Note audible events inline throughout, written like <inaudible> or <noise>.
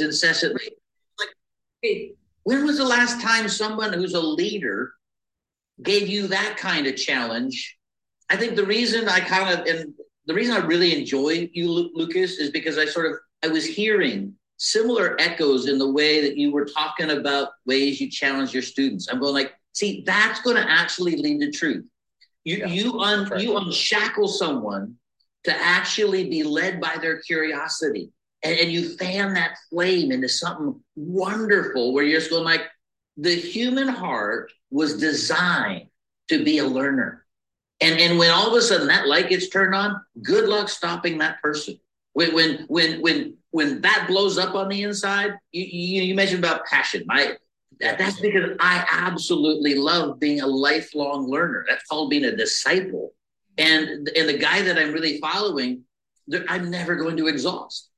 incessantly. Like, hey, when was the last time someone who's a leader gave you that kind of challenge? I think the reason I kind of and the reason I really enjoy you, Lucas, is because I sort of I was hearing similar echoes in the way that you were talking about ways you challenge your students. I'm going like, see, that's going to actually lead to truth. You yeah, you un, right. you unshackle someone to actually be led by their curiosity, and, and you fan that flame into something wonderful. Where you're just going like, the human heart was designed to be a learner, and and when all of a sudden that light gets turned on, good luck stopping that person. When when when when when that blows up on the inside, you you, you mentioned about passion. My that's because I absolutely love being a lifelong learner. That's called being a disciple. And and the guy that I'm really following, I'm never going to exhaust.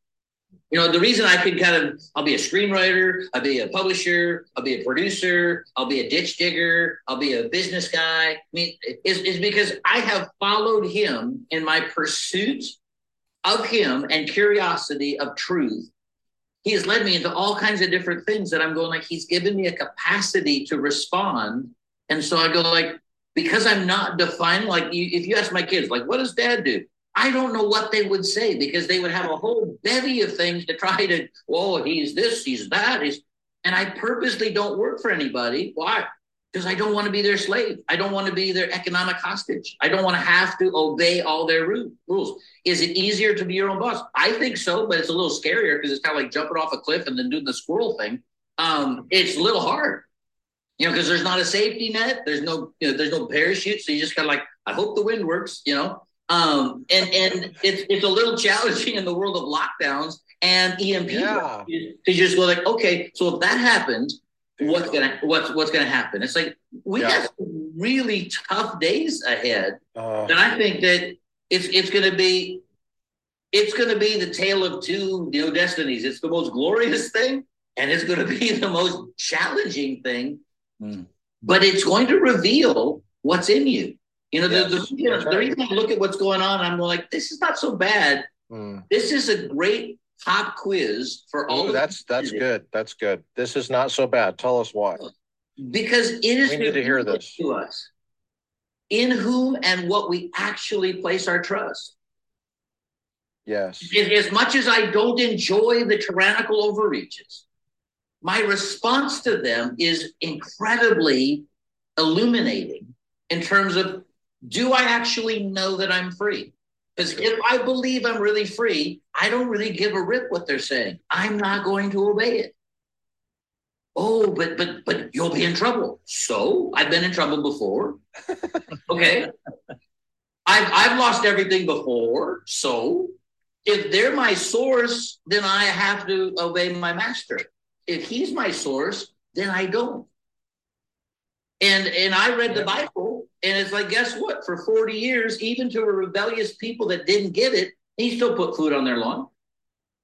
You know, the reason I can kind of, I'll be a screenwriter, I'll be a publisher, I'll be a producer, I'll be a ditch digger, I'll be a business guy. I mean, is, is because I have followed him in my pursuit of him and curiosity of truth he has led me into all kinds of different things that I'm going like he's given me a capacity to respond. And so I go like, because I'm not defined, like you, if you ask my kids, like, what does dad do? I don't know what they would say because they would have a whole bevy of things to try to, oh, he's this, he's that, he's, and I purposely don't work for anybody. Why? because I don't want to be their slave. I don't want to be their economic hostage. I don't want to have to obey all their rules. Is it easier to be your own boss? I think so, but it's a little scarier because it's kind of like jumping off a cliff and then doing the squirrel thing. Um, it's a little hard, you know, because there's not a safety net. There's no, you know, there's no parachute. So you just kind of like, I hope the wind works, you know. Um, and and it's it's a little challenging in the world of lockdowns and EMP yeah. to just go like, okay, so if that happens, what's gonna what's what's gonna happen. It's like we yeah. have really tough days ahead, uh, and I think that it's it's gonna be it's gonna be the tale of two you know destinies. It's the most glorious thing, and it's gonna <laughs> be the most challenging thing. Mm. But it's going to reveal what's in you. You know, yes, the, the, you know, right. the reason I look at what's going on, I'm like, this is not so bad. Mm. This is a great pop quiz for all. Ooh, that's that's good. That's good. This is not so bad. Tell us why. Because it is. We need to hear this to us. In whom and what we actually place our trust. Yes. As much as I don't enjoy the tyrannical overreaches, my response to them is incredibly illuminating in terms of do I actually know that I'm free? Because if I believe I'm really free, I don't really give a rip what they're saying. I'm not going to obey it. Oh, but but but you'll be in trouble. So I've been in trouble before. <laughs> okay. I've I've lost everything before. So if they're my source, then I have to obey my master. If he's my source, then I don't. And and I read the Bible, and it's like, guess what? For 40 years, even to a rebellious people that didn't get it, he still put food on their lawn.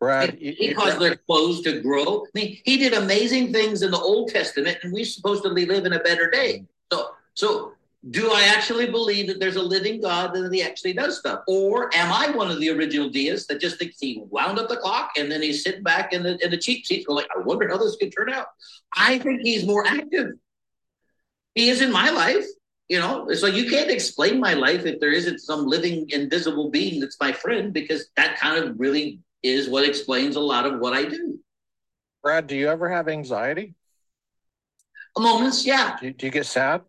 Right. He, he caused their clothes to grow. I mean, he did amazing things in the Old Testament, and we're supposed to live in a better day. So, so do I actually believe that there's a living God that he actually does stuff? Or am I one of the original deists that just thinks he wound up the clock and then he's sitting back in the in the cheap seats going like, I wonder how this could turn out? I think he's more active. He is in my life. You know, so you can't explain my life if there isn't some living invisible being that's my friend, because that kind of really is what explains a lot of what I do. Brad, do you ever have anxiety? Moments, yeah. Do, do you get sad?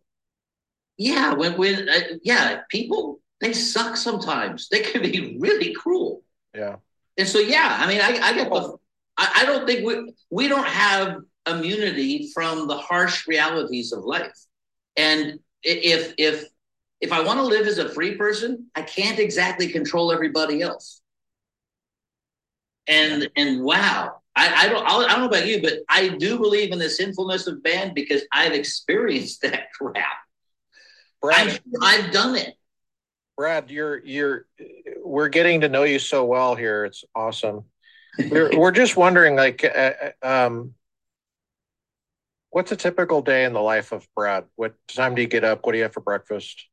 Yeah, when when uh, yeah, people they suck sometimes. They can be really cruel. Yeah. And so yeah, I mean, I, I get the. I, I don't think we we don't have immunity from the harsh realities of life, and if if if I want to live as a free person, I can't exactly control everybody else. And and wow, I, I don't I don't know about you, but I do believe in the sinfulness of man because I've experienced <laughs> that crap. Brad, I've, I've done it. Brad, you're you're we're getting to know you so well here. It's awesome. We're we're just wondering, like, uh, uh um, What's a typical day in the life of Brad? What time do you get up? What do you have for breakfast?